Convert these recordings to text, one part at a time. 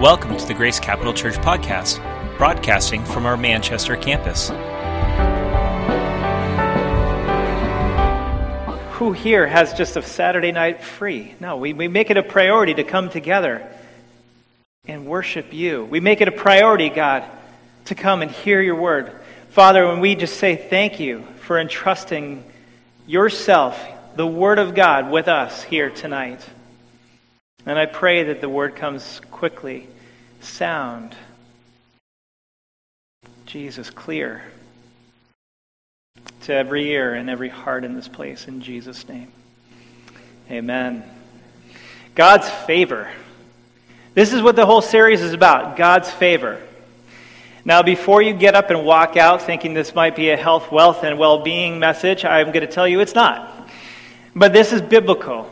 Welcome to the Grace Capital Church podcast, broadcasting from our Manchester campus. Who here has just a Saturday night free? No, we, we make it a priority to come together and worship you. We make it a priority, God, to come and hear your word. Father, when we just say thank you for entrusting yourself, the word of God, with us here tonight. And I pray that the word comes quickly, sound, Jesus, clear to every ear and every heart in this place. In Jesus' name. Amen. God's favor. This is what the whole series is about God's favor. Now, before you get up and walk out thinking this might be a health, wealth, and well being message, I'm going to tell you it's not. But this is biblical.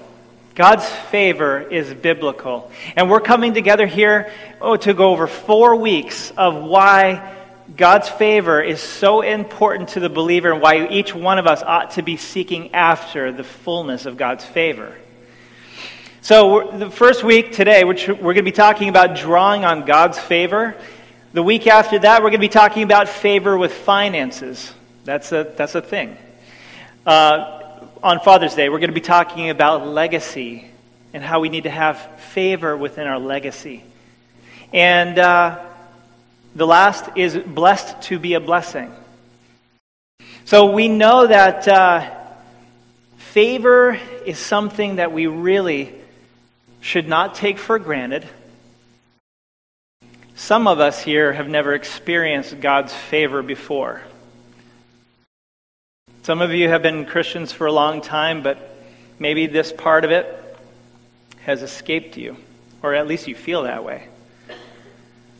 God's favor is biblical. And we're coming together here oh, to go over four weeks of why God's favor is so important to the believer and why each one of us ought to be seeking after the fullness of God's favor. So, the first week today, which we're going to be talking about drawing on God's favor. The week after that, we're going to be talking about favor with finances. That's a, that's a thing. Uh, on Father's Day, we're going to be talking about legacy and how we need to have favor within our legacy. And uh, the last is blessed to be a blessing. So we know that uh, favor is something that we really should not take for granted. Some of us here have never experienced God's favor before. Some of you have been Christians for a long time, but maybe this part of it has escaped you, or at least you feel that way.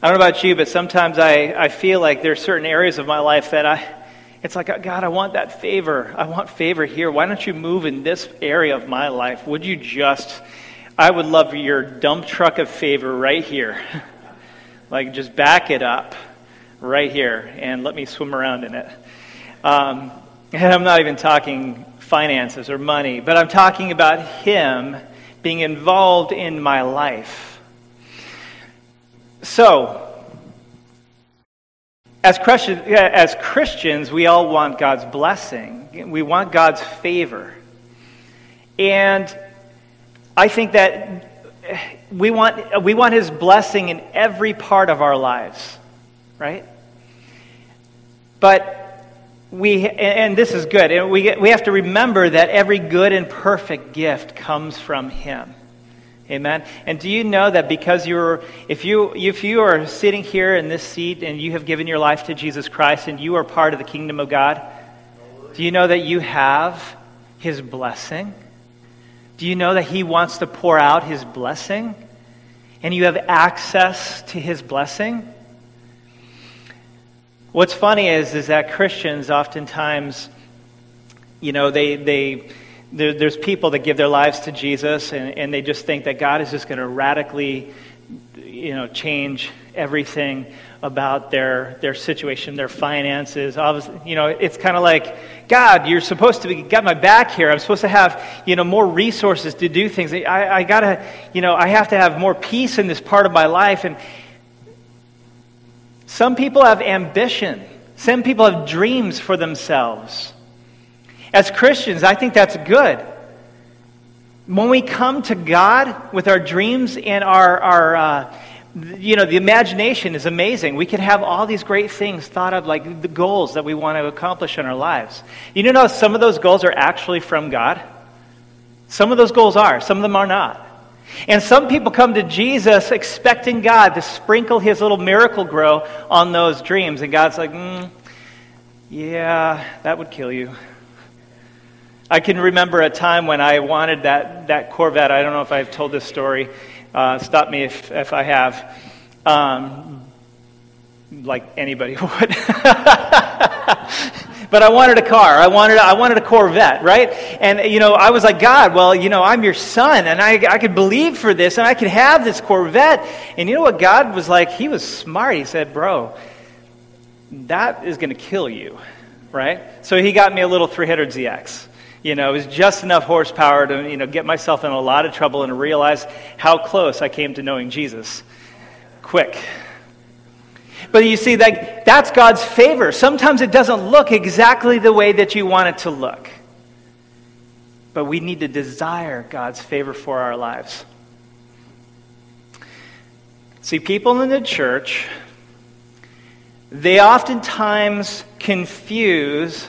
I don't know about you, but sometimes I, I feel like there are certain areas of my life that I, it's like, God, I want that favor. I want favor here. Why don't you move in this area of my life? Would you just, I would love your dump truck of favor right here. like, just back it up right here and let me swim around in it. Um, and I'm not even talking finances or money, but I'm talking about Him being involved in my life. So, as Christians, we all want God's blessing. We want God's favor. And I think that we want, we want His blessing in every part of our lives, right? But we, and this is good, we, we have to remember that every good and perfect gift comes from Him. Amen. And do you know that because you're, if you, if you are sitting here in this seat and you have given your life to Jesus Christ and you are part of the kingdom of God, do you know that you have His blessing? Do you know that He wants to pour out His blessing? And you have access to His blessing? What's funny is, is that Christians oftentimes, you know, they, they, there, there's people that give their lives to Jesus and, and they just think that God is just going to radically, you know, change everything about their, their situation, their finances. Obviously, you know, it's kind of like, God, you're supposed to be, got my back here. I'm supposed to have, you know, more resources to do things. I, I got to, you know, I have to have more peace in this part of my life. And, some people have ambition. Some people have dreams for themselves. As Christians, I think that's good. When we come to God with our dreams and our, our uh, you know, the imagination is amazing. We could have all these great things thought of, like the goals that we want to accomplish in our lives. You know, some of those goals are actually from God. Some of those goals are, some of them are not. And some people come to Jesus expecting God to sprinkle his little Miracle-Gro on those dreams. And God's like, mm, yeah, that would kill you. I can remember a time when I wanted that, that Corvette. I don't know if I've told this story. Uh, stop me if, if I have. Um, like anybody would. but I wanted a car. I wanted, I wanted a Corvette, right? And, you know, I was like, God, well, you know, I'm your son, and I, I could believe for this, and I could have this Corvette. And you know what God was like? He was smart. He said, bro, that is going to kill you, right? So he got me a little 300ZX. You know, it was just enough horsepower to, you know, get myself in a lot of trouble and realize how close I came to knowing Jesus. quick. But you see, that, that's God's favor. Sometimes it doesn't look exactly the way that you want it to look. But we need to desire God's favor for our lives. See, people in the church, they oftentimes confuse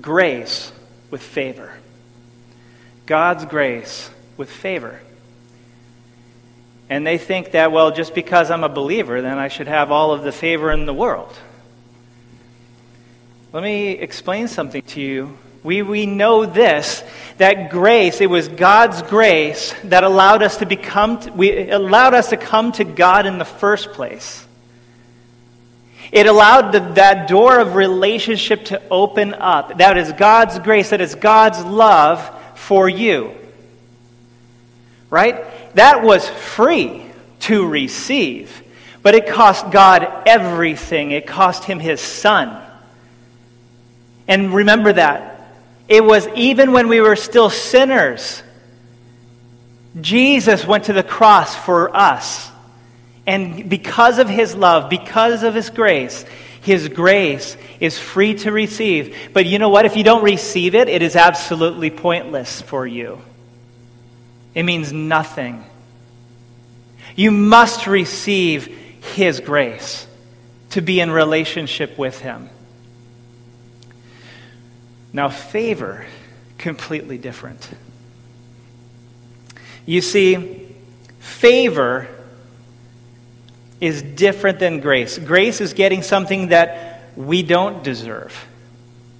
grace with favor. God's grace with favor. And they think that, well, just because I'm a believer, then I should have all of the favor in the world. Let me explain something to you. We, we know this that grace, it was God's grace that allowed us to become, we, allowed us to come to God in the first place. It allowed the, that door of relationship to open up. That is God's grace, that is God's love for you. Right? That was free to receive, but it cost God everything. It cost him his son. And remember that. It was even when we were still sinners, Jesus went to the cross for us. And because of his love, because of his grace, his grace is free to receive. But you know what? If you don't receive it, it is absolutely pointless for you. It means nothing. You must receive His grace to be in relationship with Him. Now, favor, completely different. You see, favor is different than grace. Grace is getting something that we don't deserve,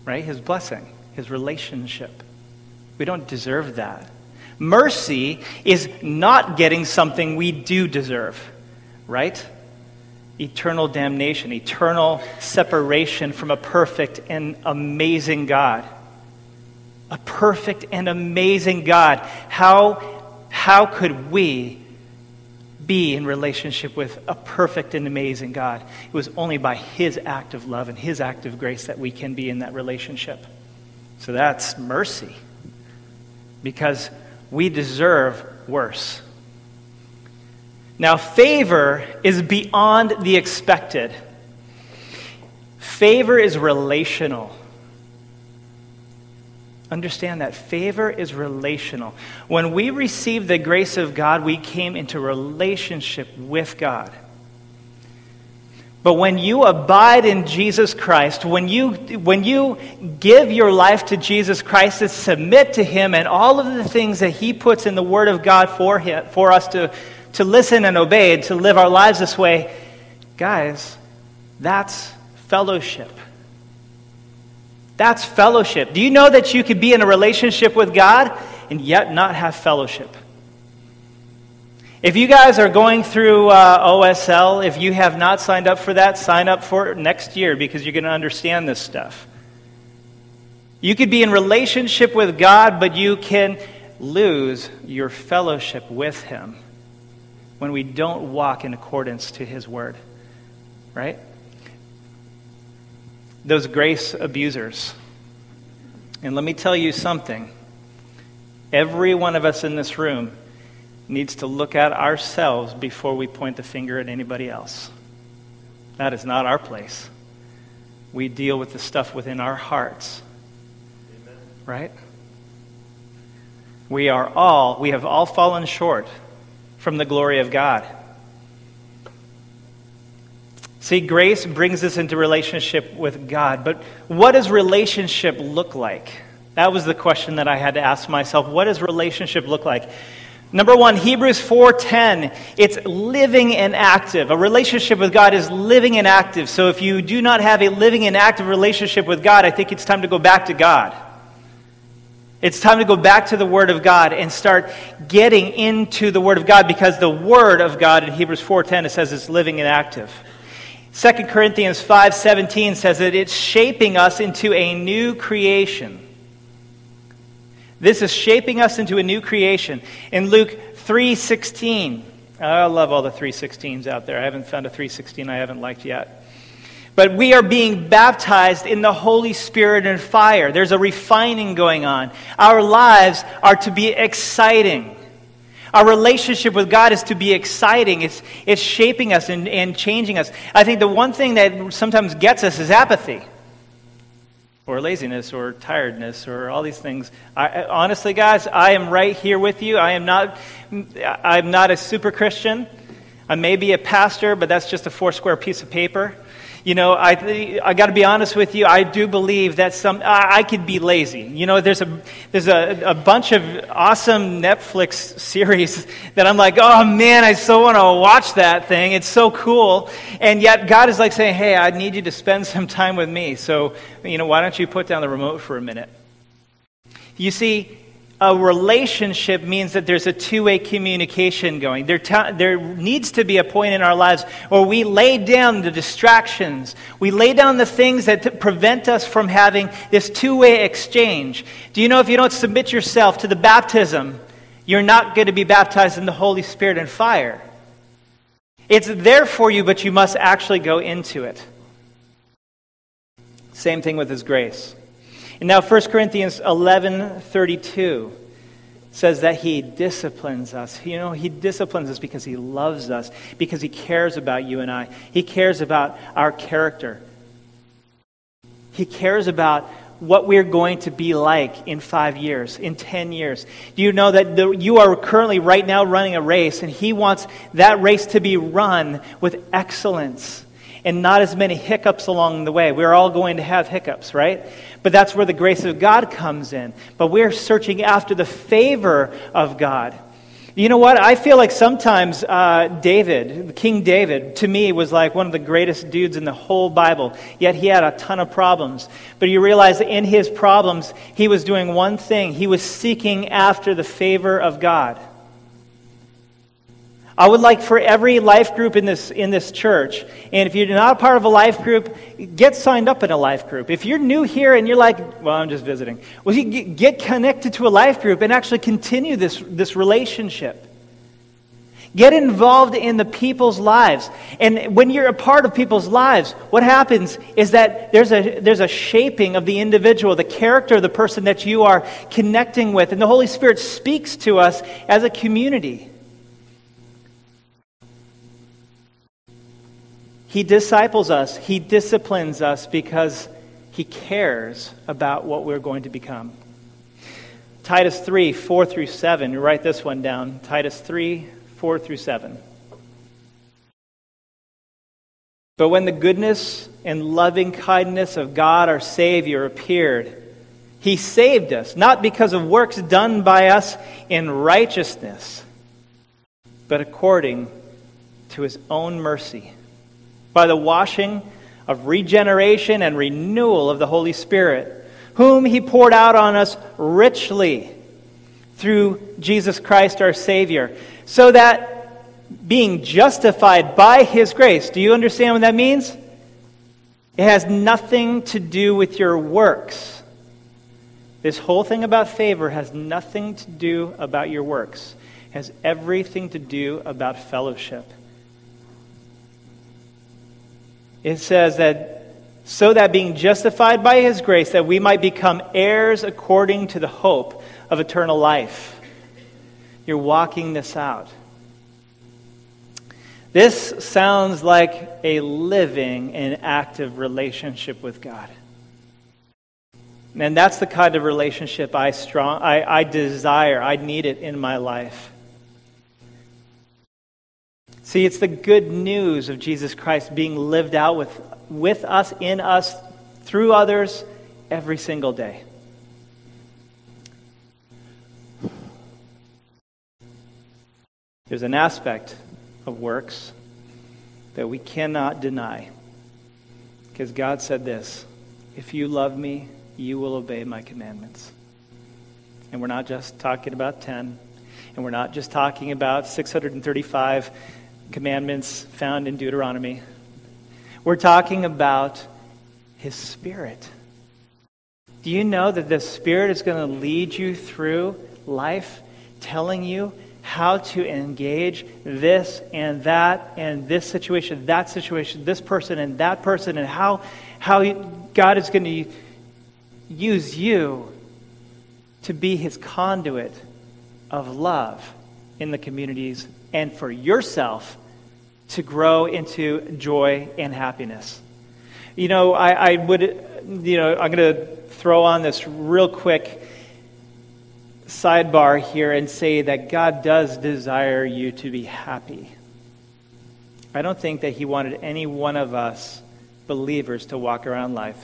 right? His blessing, His relationship. We don't deserve that. Mercy is not getting something we do deserve, right? Eternal damnation, eternal separation from a perfect and amazing God. A perfect and amazing God. How, how could we be in relationship with a perfect and amazing God? It was only by His act of love and His act of grace that we can be in that relationship. So that's mercy. Because we deserve worse. Now, favor is beyond the expected. Favor is relational. Understand that favor is relational. When we received the grace of God, we came into relationship with God. But when you abide in Jesus Christ, when you, when you give your life to Jesus Christ and submit to Him and all of the things that He puts in the Word of God for, him, for us to, to listen and obey, and to live our lives this way, guys, that's fellowship. That's fellowship. Do you know that you could be in a relationship with God and yet not have fellowship? If you guys are going through uh, OSL, if you have not signed up for that, sign up for it next year because you're going to understand this stuff. You could be in relationship with God, but you can lose your fellowship with Him when we don't walk in accordance to His word. Right? Those grace abusers. And let me tell you something. Every one of us in this room needs to look at ourselves before we point the finger at anybody else. That is not our place. We deal with the stuff within our hearts. Amen. Right? We are all, we have all fallen short from the glory of God. See, grace brings us into relationship with God. But what does relationship look like? That was the question that I had to ask myself. What does relationship look like? Number one, Hebrews 4:10, it's living and active. A relationship with God is living and active. So if you do not have a living and active relationship with God, I think it's time to go back to God. It's time to go back to the Word of God and start getting into the Word of God because the Word of God in Hebrews 4:10 it says it's living and active. 2 Corinthians 5:17 says that it's shaping us into a new creation. This is shaping us into a new creation. In Luke 3:16, I love all the 316s out there. I haven't found a 316 I haven't liked yet. But we are being baptized in the Holy Spirit and fire. There's a refining going on. Our lives are to be exciting. Our relationship with God is to be exciting. It's, it's shaping us and, and changing us. I think the one thing that sometimes gets us is apathy or laziness or tiredness or all these things. I, honestly, guys, I am right here with you. I am not, I'm not a super Christian. I may be a pastor, but that's just a four square piece of paper. You know, I, I got to be honest with you. I do believe that some I, I could be lazy. You know, there's a there's a, a bunch of awesome Netflix series that I'm like, oh man, I so want to watch that thing. It's so cool. And yet God is like saying, hey, I need you to spend some time with me. So, you know, why don't you put down the remote for a minute? You see, a relationship means that there's a two way communication going. There, there needs to be a point in our lives where we lay down the distractions. We lay down the things that t- prevent us from having this two way exchange. Do you know if you don't submit yourself to the baptism, you're not going to be baptized in the Holy Spirit and fire? It's there for you, but you must actually go into it. Same thing with His grace. And now 1 Corinthians 11:32 says that he disciplines us. You know, he disciplines us because he loves us, because he cares about you and I. He cares about our character. He cares about what we're going to be like in five years, in 10 years. Do you know that the, you are currently, right now, running a race, and He wants that race to be run with excellence and not as many hiccups along the way. We're all going to have hiccups, right? But that's where the grace of God comes in. But we're searching after the favor of God. You know what? I feel like sometimes uh, David, King David, to me was like one of the greatest dudes in the whole Bible. Yet he had a ton of problems. But you realize that in his problems, he was doing one thing he was seeking after the favor of God. I would like for every life group in this, in this church, and if you're not a part of a life group, get signed up in a life group. If you're new here and you're like, well, I'm just visiting, well, you get connected to a life group and actually continue this, this relationship. Get involved in the people's lives. And when you're a part of people's lives, what happens is that there's a, there's a shaping of the individual, the character of the person that you are connecting with. And the Holy Spirit speaks to us as a community. He disciples us, He disciplines us because He cares about what we're going to become. Titus 3 4 through 7. You write this one down. Titus 3 4 through 7. But when the goodness and loving kindness of God our Savior appeared, He saved us, not because of works done by us in righteousness, but according to His own mercy by the washing of regeneration and renewal of the Holy Spirit, whom He poured out on us richly through Jesus Christ our Savior, so that being justified by His grace, do you understand what that means? It has nothing to do with your works. This whole thing about favor has nothing to do about your works. It has everything to do about fellowship. It says that so that being justified by his grace that we might become heirs according to the hope of eternal life. You're walking this out. This sounds like a living and active relationship with god. And that's the kind of relationship i strong I, I desire i need it in my life See, it's the good news of Jesus Christ being lived out with, with us, in us, through others, every single day. There's an aspect of works that we cannot deny. Because God said this If you love me, you will obey my commandments. And we're not just talking about 10, and we're not just talking about 635 commandments found in Deuteronomy. We're talking about His Spirit. Do you know that the Spirit is going to lead you through life, telling you how to engage this and that and this situation, that situation, this person and that person, and how, how God is going to use you to be His conduit of love in the communities and for yourself to grow into joy and happiness. You know, I, I would, you know, I'm going to throw on this real quick sidebar here and say that God does desire you to be happy. I don't think that He wanted any one of us believers to walk around life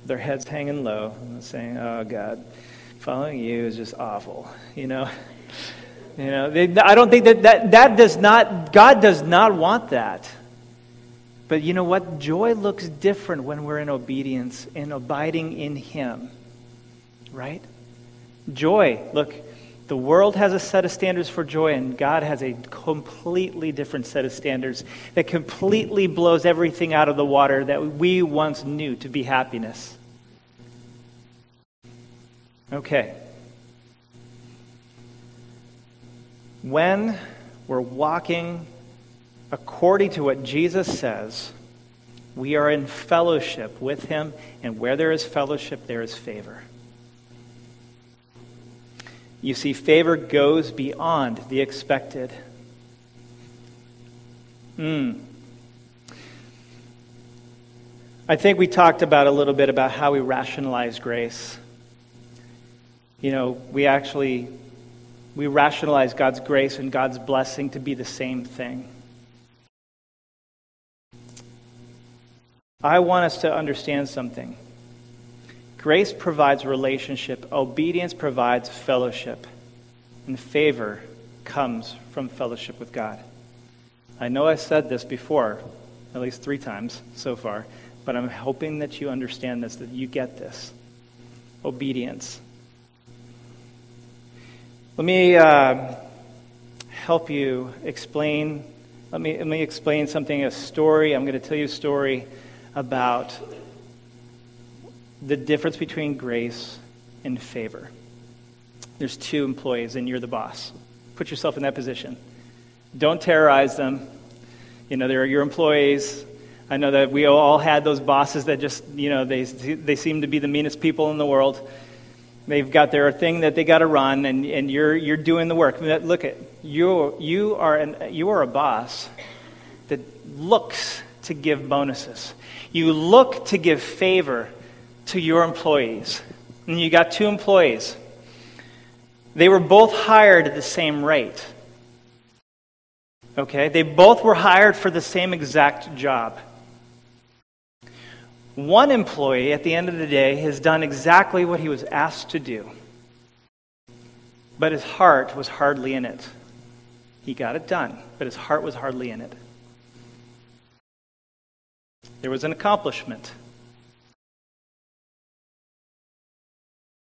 with their heads hanging low and saying, Oh, God, following you is just awful. You know? You know, they, I don't think that, that that does not, God does not want that. But you know what? Joy looks different when we're in obedience and abiding in Him. Right? Joy, look, the world has a set of standards for joy, and God has a completely different set of standards that completely blows everything out of the water that we once knew to be happiness. Okay. When we're walking according to what Jesus says, we are in fellowship with Him, and where there is fellowship, there is favor. You see, favor goes beyond the expected. Hmm. I think we talked about a little bit about how we rationalize grace. You know, we actually we rationalize God's grace and God's blessing to be the same thing. I want us to understand something. Grace provides relationship, obedience provides fellowship, and favor comes from fellowship with God. I know I said this before, at least three times so far, but I'm hoping that you understand this, that you get this. Obedience. Let me uh, help you explain. Let me, let me explain something, a story. I'm going to tell you a story about the difference between grace and favor. There's two employees, and you're the boss. Put yourself in that position. Don't terrorize them. You know, they're your employees. I know that we all had those bosses that just, you know, they, they seem to be the meanest people in the world. They've got their thing that they got to run, and, and you're, you're doing the work. Look at you. You are an, you are a boss that looks to give bonuses. You look to give favor to your employees. And you got two employees. They were both hired at the same rate. Okay? They both were hired for the same exact job. One employee, at the end of the day, has done exactly what he was asked to do, but his heart was hardly in it. He got it done, but his heart was hardly in it. There was an accomplishment.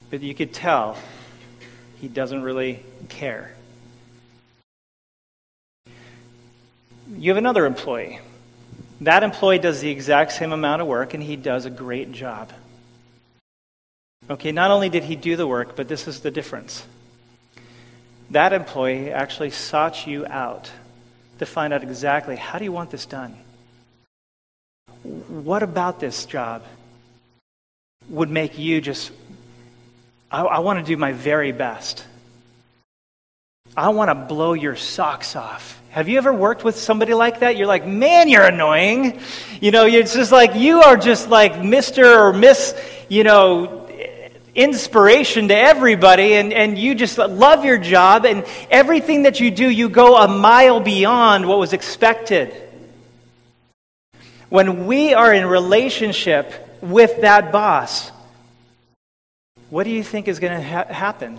But you could tell he doesn't really care. You have another employee that employee does the exact same amount of work and he does a great job. Okay, not only did he do the work, but this is the difference. That employee actually sought you out to find out exactly how do you want this done? What about this job would make you just, I, I want to do my very best? I want to blow your socks off. Have you ever worked with somebody like that? You're like, man, you're annoying. You know, it's just like, you are just like Mr. or Miss, you know, inspiration to everybody, and, and you just love your job, and everything that you do, you go a mile beyond what was expected. When we are in relationship with that boss, what do you think is going to ha- happen?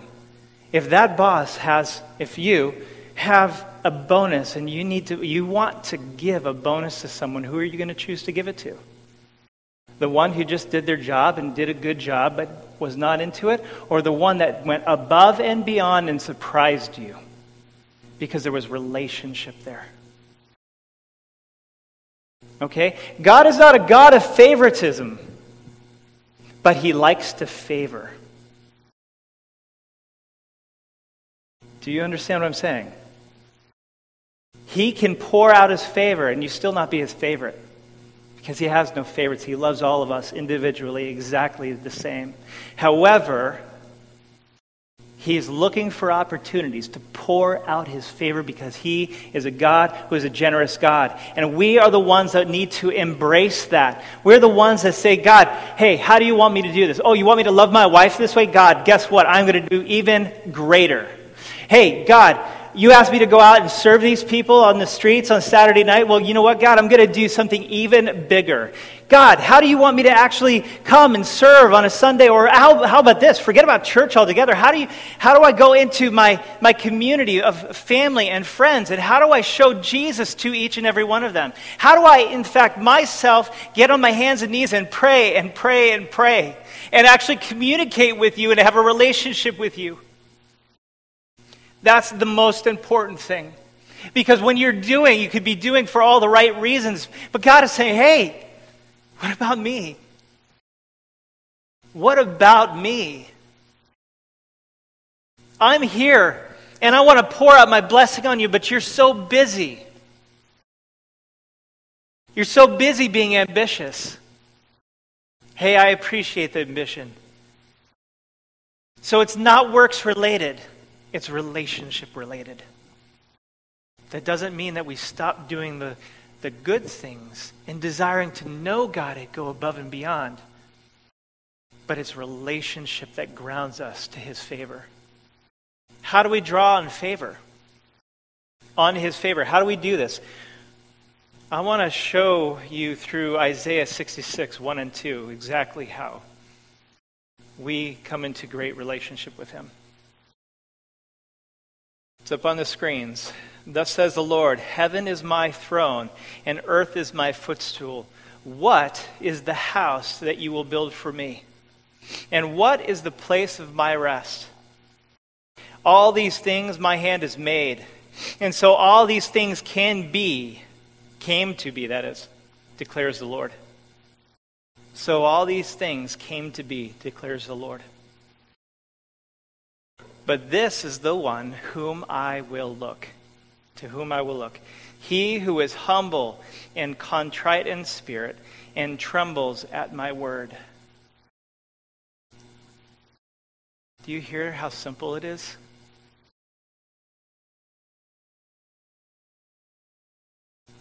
If that boss has, if you have a bonus and you need to you want to give a bonus to someone, who are you going to choose to give it to? The one who just did their job and did a good job but was not into it, or the one that went above and beyond and surprised you because there was relationship there? Okay? God is not a God of favoritism, but he likes to favor. Do you understand what I'm saying? He can pour out his favor and you still not be his favorite because he has no favorites. He loves all of us individually exactly the same. However, He is looking for opportunities to pour out his favor because he is a God who is a generous God. And we are the ones that need to embrace that. We're the ones that say, God, hey, how do you want me to do this? Oh, you want me to love my wife this way? God, guess what? I'm going to do even greater. Hey, God, you asked me to go out and serve these people on the streets on Saturday night. Well, you know what, God? I'm going to do something even bigger. God, how do you want me to actually come and serve on a Sunday? Or how, how about this? Forget about church altogether. How do, you, how do I go into my, my community of family and friends? And how do I show Jesus to each and every one of them? How do I, in fact, myself get on my hands and knees and pray and pray and pray and actually communicate with you and have a relationship with you? That's the most important thing. Because when you're doing, you could be doing for all the right reasons, but God is saying, hey, what about me? What about me? I'm here and I want to pour out my blessing on you, but you're so busy. You're so busy being ambitious. Hey, I appreciate the ambition. So it's not works related. It's relationship related. That doesn't mean that we stop doing the, the good things and desiring to know God and go above and beyond. But it's relationship that grounds us to his favor. How do we draw on favor? On his favor. How do we do this? I want to show you through Isaiah 66, 1 and 2, exactly how we come into great relationship with him. It's up on the screens. Thus says the Lord Heaven is my throne, and earth is my footstool. What is the house that you will build for me? And what is the place of my rest? All these things my hand has made. And so all these things can be, came to be, that is, declares the Lord. So all these things came to be, declares the Lord. But this is the one whom I will look, to whom I will look. He who is humble and contrite in spirit and trembles at my word. Do you hear how simple it is?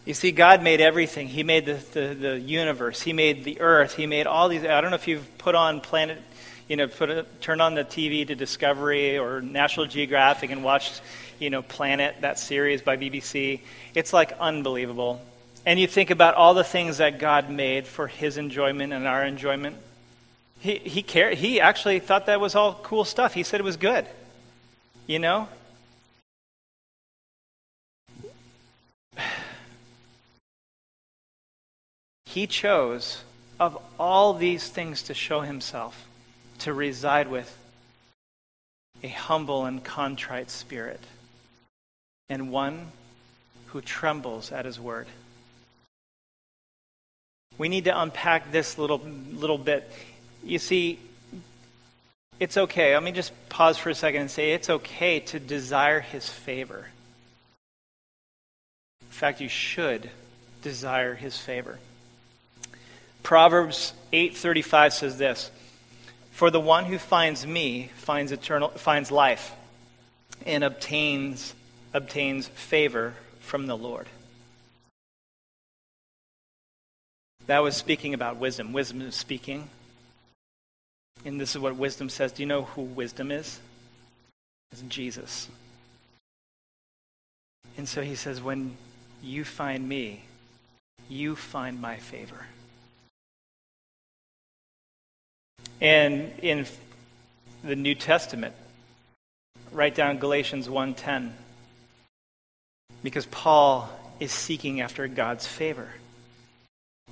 You see, God made everything. He made the, the, the, universe. He made the earth. He made all these. I don't know if you've put on Planet you know, put a, turn on the TV to Discovery or National Geographic and watch, you know, Planet, that series by BBC. It's like unbelievable. And you think about all the things that God made for his enjoyment and our enjoyment. He, he, cared, he actually thought that was all cool stuff. He said it was good. You know? He chose of all these things to show himself to reside with a humble and contrite spirit, and one who trembles at his word. We need to unpack this little little bit. You see, it's okay. Let me just pause for a second and say it's okay to desire his favor. In fact, you should desire his favor. Proverbs 8:35 says this: for the one who finds me finds eternal finds life and obtains obtains favor from the Lord. That was speaking about wisdom. Wisdom is speaking. And this is what wisdom says. Do you know who wisdom is? It's Jesus. And so he says, when you find me, you find my favor. And in the New Testament, write down Galatians 1:10 because Paul is seeking after God's favor.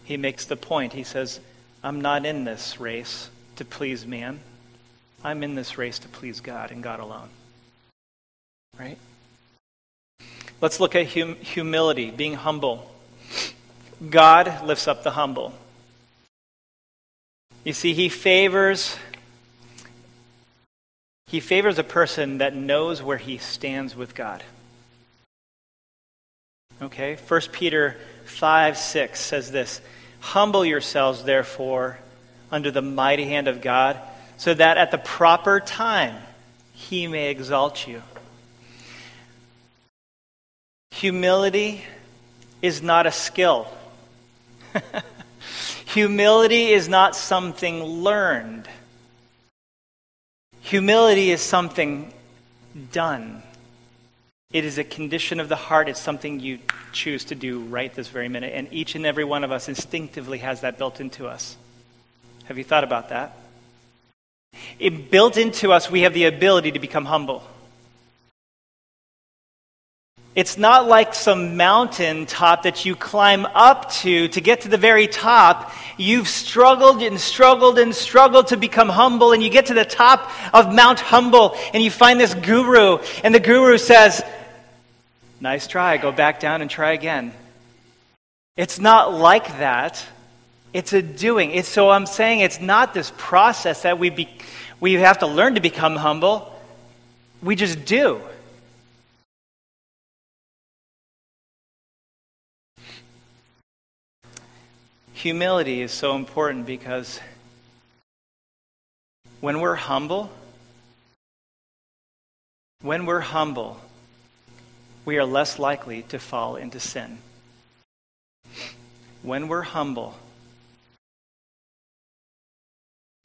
He makes the point. He says, "I'm not in this race to please man. I'm in this race to please God and God alone." Right? Let's look at hum- humility, being humble. God lifts up the humble. You see, he favors he favors a person that knows where he stands with God. Okay? 1 Peter 5 6 says this Humble yourselves, therefore, under the mighty hand of God, so that at the proper time he may exalt you. Humility is not a skill. Humility is not something learned. Humility is something done. It is a condition of the heart. It's something you choose to do right this very minute. And each and every one of us instinctively has that built into us. Have you thought about that? It built into us, we have the ability to become humble. It's not like some mountain top that you climb up to to get to the very top. You've struggled and struggled and struggled to become humble, and you get to the top of Mount Humble, and you find this guru, and the guru says, Nice try, go back down and try again. It's not like that. It's a doing. It's, so I'm saying it's not this process that we, be, we have to learn to become humble. We just do. Humility is so important because when we're humble, when we're humble, we are less likely to fall into sin. When we're humble,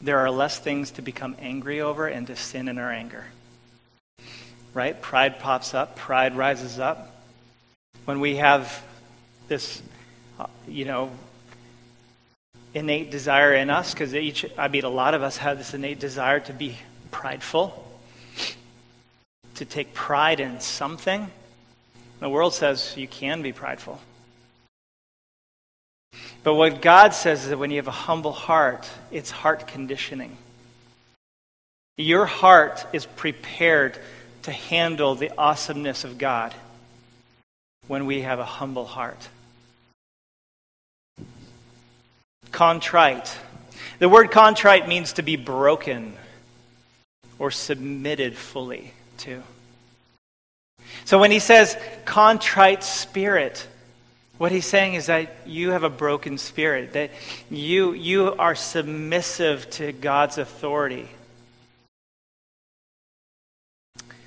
there are less things to become angry over and to sin in our anger. Right? Pride pops up, pride rises up. When we have this, uh, you know, innate desire in us, because each, I mean, a lot of us have this innate desire to be prideful, to take pride in something. The world says you can be prideful. But what God says is that when you have a humble heart, it's heart conditioning. Your heart is prepared to handle the awesomeness of God when we have a humble heart. Contrite. The word contrite means to be broken or submitted fully to. So when he says contrite spirit, what he's saying is that you have a broken spirit, that you, you are submissive to God's authority.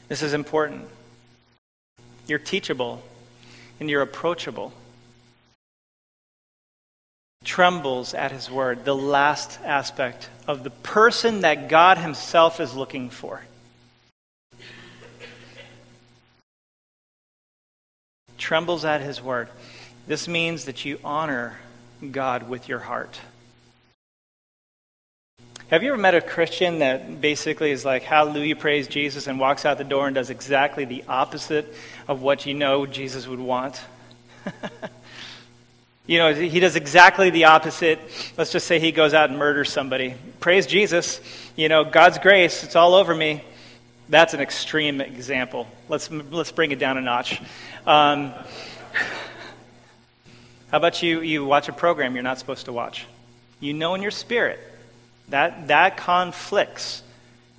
This is important. You're teachable and you're approachable trembles at his word, the last aspect of the person that God himself is looking for. Trembles at his word. This means that you honor God with your heart. Have you ever met a Christian that basically is like, Hallelujah, praise Jesus, and walks out the door and does exactly the opposite of what you know Jesus would want? You know, he does exactly the opposite. Let's just say he goes out and murders somebody. Praise Jesus. You know, God's grace, it's all over me. That's an extreme example. Let's, let's bring it down a notch. Um, how about you, you watch a program you're not supposed to watch? You know in your spirit that that conflicts.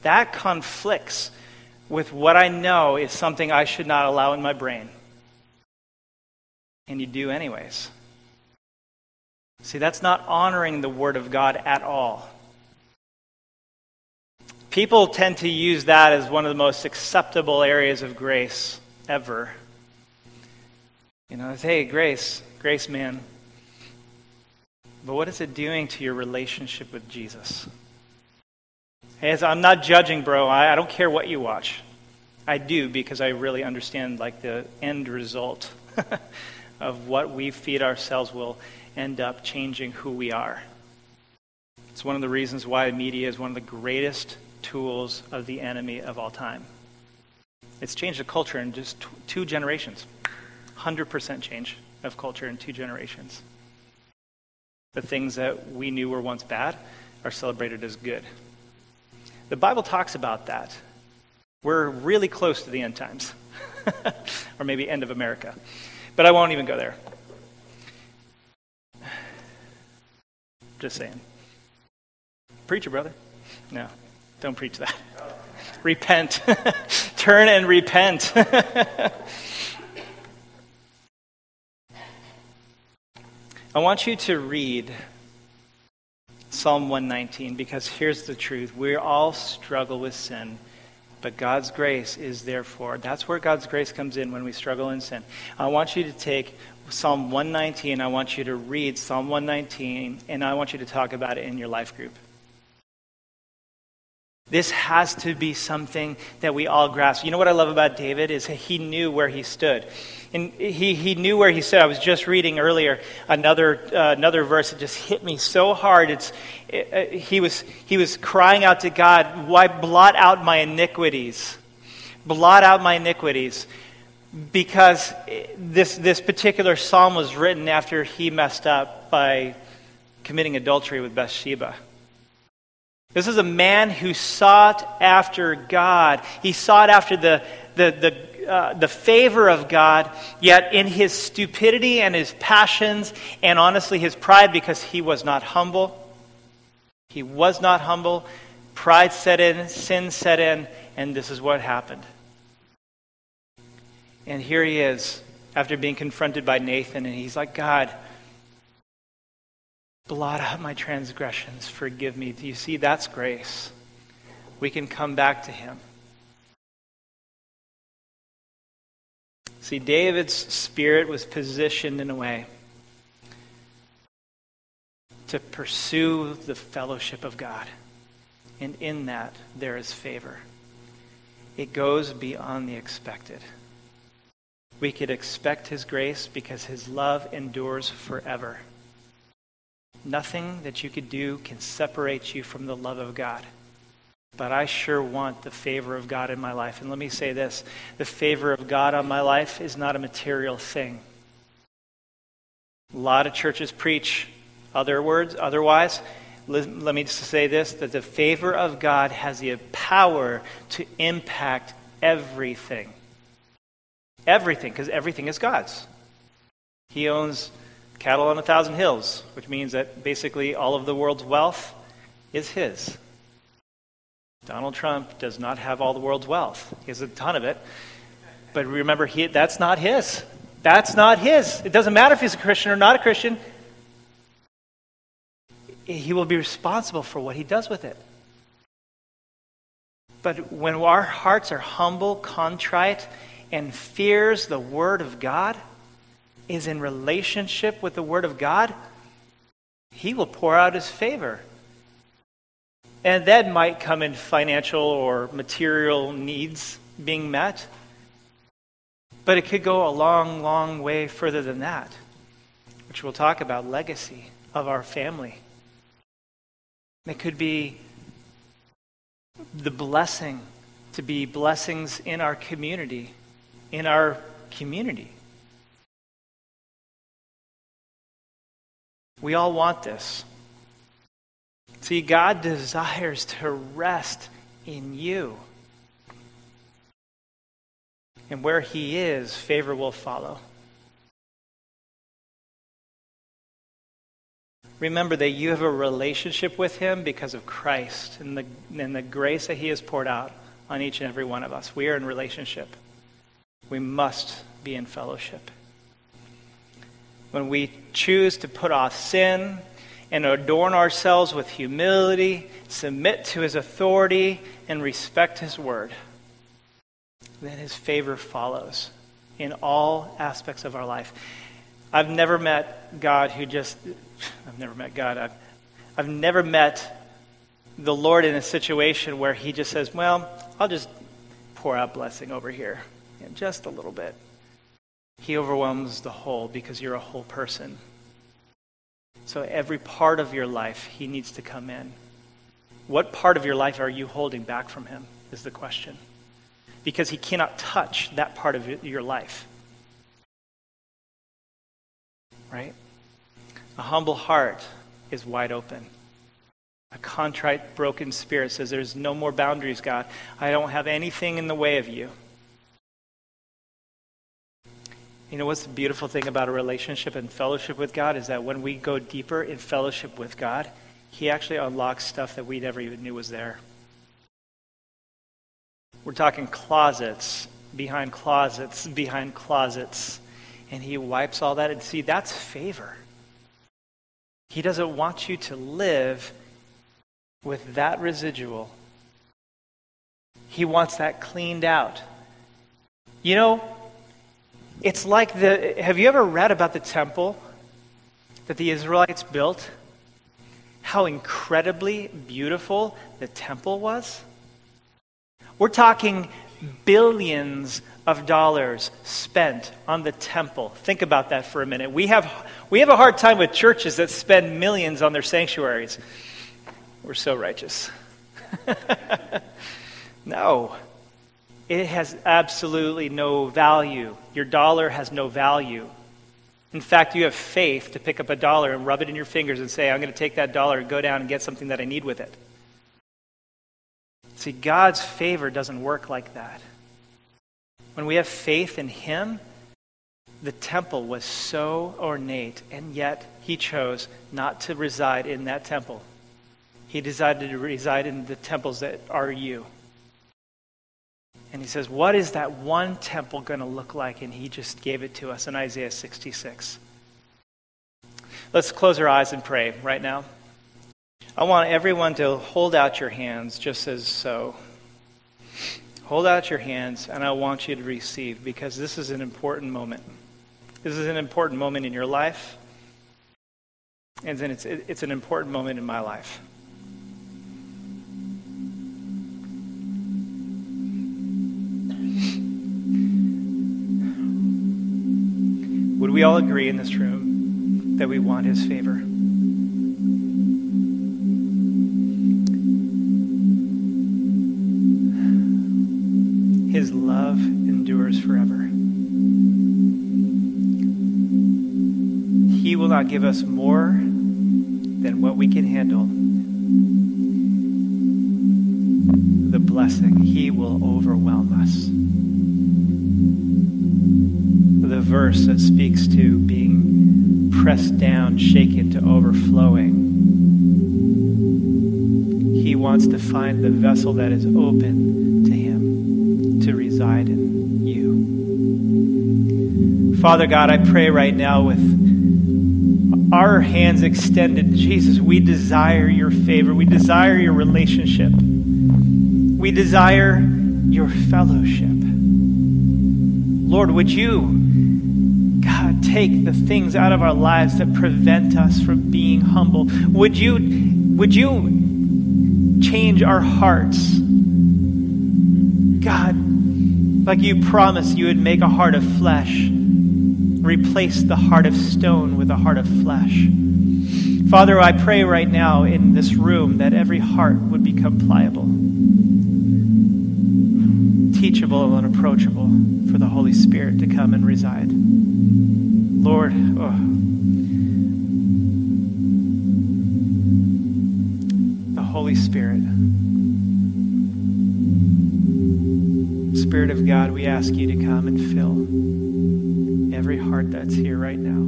That conflicts with what I know is something I should not allow in my brain. And you do anyways. See, that's not honoring the Word of God at all. People tend to use that as one of the most acceptable areas of grace ever. You know, hey, grace, grace, man. But what is it doing to your relationship with Jesus? Hey, I'm not judging, bro. I, I don't care what you watch. I do because I really understand like the end result of what we feed ourselves will end up changing who we are. It's one of the reasons why media is one of the greatest tools of the enemy of all time. It's changed the culture in just two generations. 100% change of culture in two generations. The things that we knew were once bad are celebrated as good. The Bible talks about that. We're really close to the end times, or maybe end of America. But I won't even go there. Just saying. Preacher, brother. No, don't preach that. repent. Turn and repent. I want you to read Psalm 119 because here's the truth. We all struggle with sin But God's grace is therefore. That's where God's grace comes in when we struggle in sin. I want you to take Psalm 119. I want you to read Psalm 119, and I want you to talk about it in your life group. This has to be something that we all grasp. You know what I love about David is he knew where he stood. And he, he knew where he stood. I was just reading earlier another, uh, another verse that just hit me so hard. It's, it, uh, he, was, he was crying out to God, Why blot out my iniquities? Blot out my iniquities. Because this, this particular psalm was written after he messed up by committing adultery with Bathsheba. This is a man who sought after God. He sought after the, the, the, uh, the favor of God, yet in his stupidity and his passions, and honestly his pride, because he was not humble. He was not humble. Pride set in, sin set in, and this is what happened. And here he is, after being confronted by Nathan, and he's like, God, Blot out my transgressions. Forgive me. Do you see? That's grace. We can come back to him. See, David's spirit was positioned in a way to pursue the fellowship of God. And in that, there is favor. It goes beyond the expected. We could expect his grace because his love endures forever. Nothing that you could do can separate you from the love of God. But I sure want the favor of God in my life. And let me say this the favor of God on my life is not a material thing. A lot of churches preach other words, otherwise. Let me just say this that the favor of God has the power to impact everything. Everything, because everything is God's. He owns cattle on a thousand hills, which means that basically all of the world's wealth is his. Donald Trump does not have all the world's wealth. He has a ton of it. But remember, he, that's not his. That's not his. It doesn't matter if he's a Christian or not a Christian. He will be responsible for what he does with it. But when our hearts are humble, contrite, and fears the word of God, is in relationship with the Word of God, He will pour out His favor. And that might come in financial or material needs being met. But it could go a long, long way further than that, which we'll talk about legacy of our family. It could be the blessing to be blessings in our community, in our community. We all want this. See, God desires to rest in you. And where He is, favor will follow. Remember that you have a relationship with Him because of Christ and the, and the grace that He has poured out on each and every one of us. We are in relationship. We must be in fellowship when we choose to put off sin and adorn ourselves with humility, submit to his authority, and respect his word, then his favor follows in all aspects of our life. I've never met God who just, I've never met God. I've, I've never met the Lord in a situation where he just says, well, I'll just pour out blessing over here, just a little bit. He overwhelms the whole because you're a whole person. So every part of your life, He needs to come in. What part of your life are you holding back from Him? Is the question. Because He cannot touch that part of your life. Right? A humble heart is wide open. A contrite, broken spirit says, There's no more boundaries, God. I don't have anything in the way of you. You know what's the beautiful thing about a relationship and fellowship with God is that when we go deeper in fellowship with God, He actually unlocks stuff that we never even knew was there. We're talking closets, behind closets, behind closets. And He wipes all that. And see, that's favor. He doesn't want you to live with that residual He wants that cleaned out. You know, it's like the. Have you ever read about the temple that the Israelites built? How incredibly beautiful the temple was? We're talking billions of dollars spent on the temple. Think about that for a minute. We have, we have a hard time with churches that spend millions on their sanctuaries. We're so righteous. no. It has absolutely no value. Your dollar has no value. In fact, you have faith to pick up a dollar and rub it in your fingers and say, I'm going to take that dollar and go down and get something that I need with it. See, God's favor doesn't work like that. When we have faith in Him, the temple was so ornate, and yet He chose not to reside in that temple. He decided to reside in the temples that are you. And he says, What is that one temple going to look like? And he just gave it to us in Isaiah 66. Let's close our eyes and pray right now. I want everyone to hold out your hands just as so. Hold out your hands, and I want you to receive because this is an important moment. This is an important moment in your life, and then it's, it's an important moment in my life. Would we all agree in this room that we want his favor? His love endures forever. He will not give us more than what we can handle. The blessing, He will overwhelm us the verse that speaks to being pressed down, shaken to overflowing. He wants to find the vessel that is open to Him to reside in you. Father God, I pray right now with our hands extended, Jesus, we desire your favor. We desire your relationship. We desire your fellowship. Lord, would you take the things out of our lives that prevent us from being humble. Would you, would you change our hearts? God, like you promised you would make a heart of flesh, replace the heart of stone with a heart of flesh. Father, I pray right now in this room that every heart would become pliable, teachable, and approachable for the Holy Spirit to come and reside. Lord, oh. the Holy Spirit, Spirit of God, we ask you to come and fill every heart that's here right now.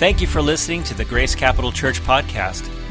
Thank you for listening to the Grace Capital Church podcast.